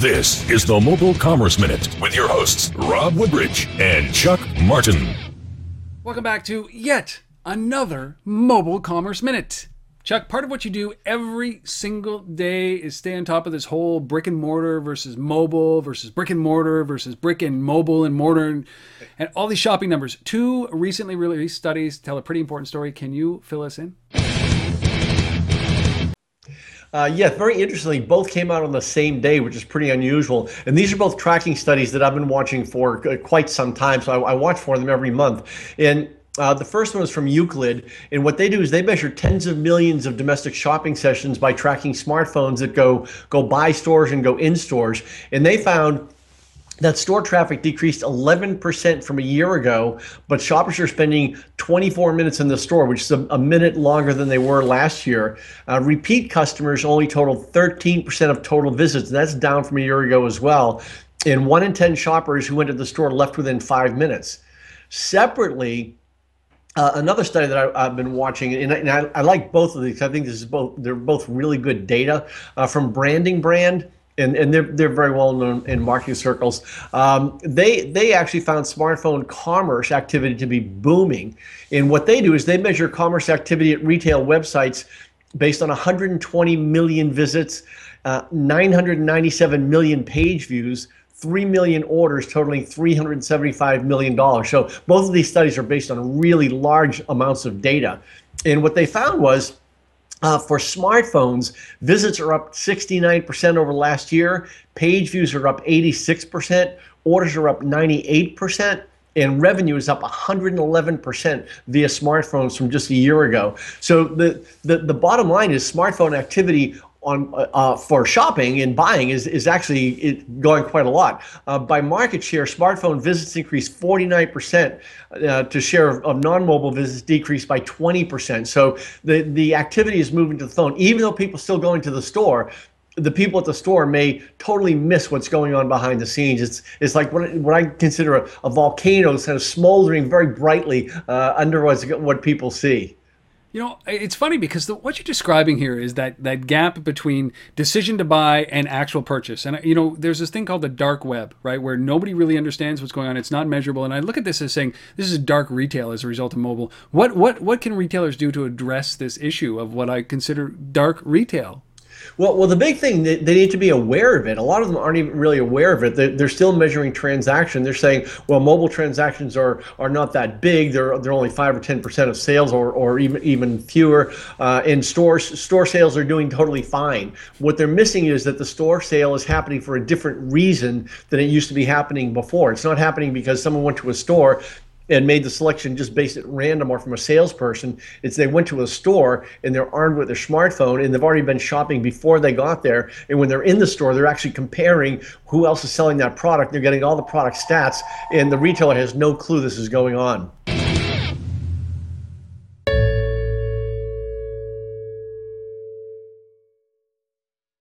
This is the Mobile Commerce Minute with your hosts, Rob Woodbridge and Chuck Martin. Welcome back to yet another Mobile Commerce Minute. Chuck, part of what you do every single day is stay on top of this whole brick and mortar versus mobile versus brick and mortar versus brick and mobile and mortar and, and all these shopping numbers. Two recently released studies tell a pretty important story. Can you fill us in? Uh, yeah, very interestingly, both came out on the same day, which is pretty unusual. And these are both tracking studies that I've been watching for quite some time. So I, I watch for them every month. And uh, the first one is from Euclid, and what they do is they measure tens of millions of domestic shopping sessions by tracking smartphones that go go by stores and go in stores, and they found that store traffic decreased 11% from a year ago, but shoppers are spending 24 minutes in the store, which is a, a minute longer than they were last year. Uh, repeat customers only totaled 13% of total visits, and that's down from a year ago as well. And one in 10 shoppers who went to the store left within five minutes. Separately, uh, another study that I, have been watching, and, I, and I, I, like both of these. I think this is both they're both really good data uh, from Branding Brand and, and they're, they're very well known in marketing circles. Um, they they actually found smartphone commerce activity to be booming. And what they do is they measure commerce activity at retail websites based on 120 million visits, uh, 997 million page views. 3 million orders totaling $375 million. So both of these studies are based on really large amounts of data. And what they found was uh, for smartphones, visits are up 69% over last year. Page views are up 86%. Orders are up 98%. And revenue is up 111% via smartphones from just a year ago. So the, the, the bottom line is smartphone activity on uh, for shopping and buying is is actually going quite a lot. Uh, by market share, smartphone visits increased 49%. Uh, to share of, of, non-mobile visits decreased by 20%. So the the activity is moving to the phone, even though people still going to the store. The people at the store may totally miss what's going on behind the scenes. It's it's like what, what I consider a, a volcano kind of smoldering very brightly uh, under what people see. You know, it's funny because the, what you're describing here is that that gap between decision to buy and actual purchase. And uh, you know, there's this thing called the dark web, right, where nobody really understands what's going on. It's not measurable. And I look at this as saying this is dark retail as a result of mobile. What what what can retailers do to address this issue of what I consider dark retail? Well, well, the big thing they, need to be aware of it. A lot of them aren't even really aware of it. They're, they're still measuring transaction. They're saying, well, mobile transactions are are not that big. They're they're only five or ten percent of sales, or or even even fewer. Uh, and stores store sales are doing totally fine. What they're missing is that the store sale is happening for a different reason than it used to be happening before. It's not happening because someone went to a store and made the selection just based at random or from a salesperson. It's they went to a store and they're armed with their smartphone and they've already been shopping before they got there. And when they're in the store, they're actually comparing who else is selling that product. They're getting all the product stats, and the retailer has no clue this is going on.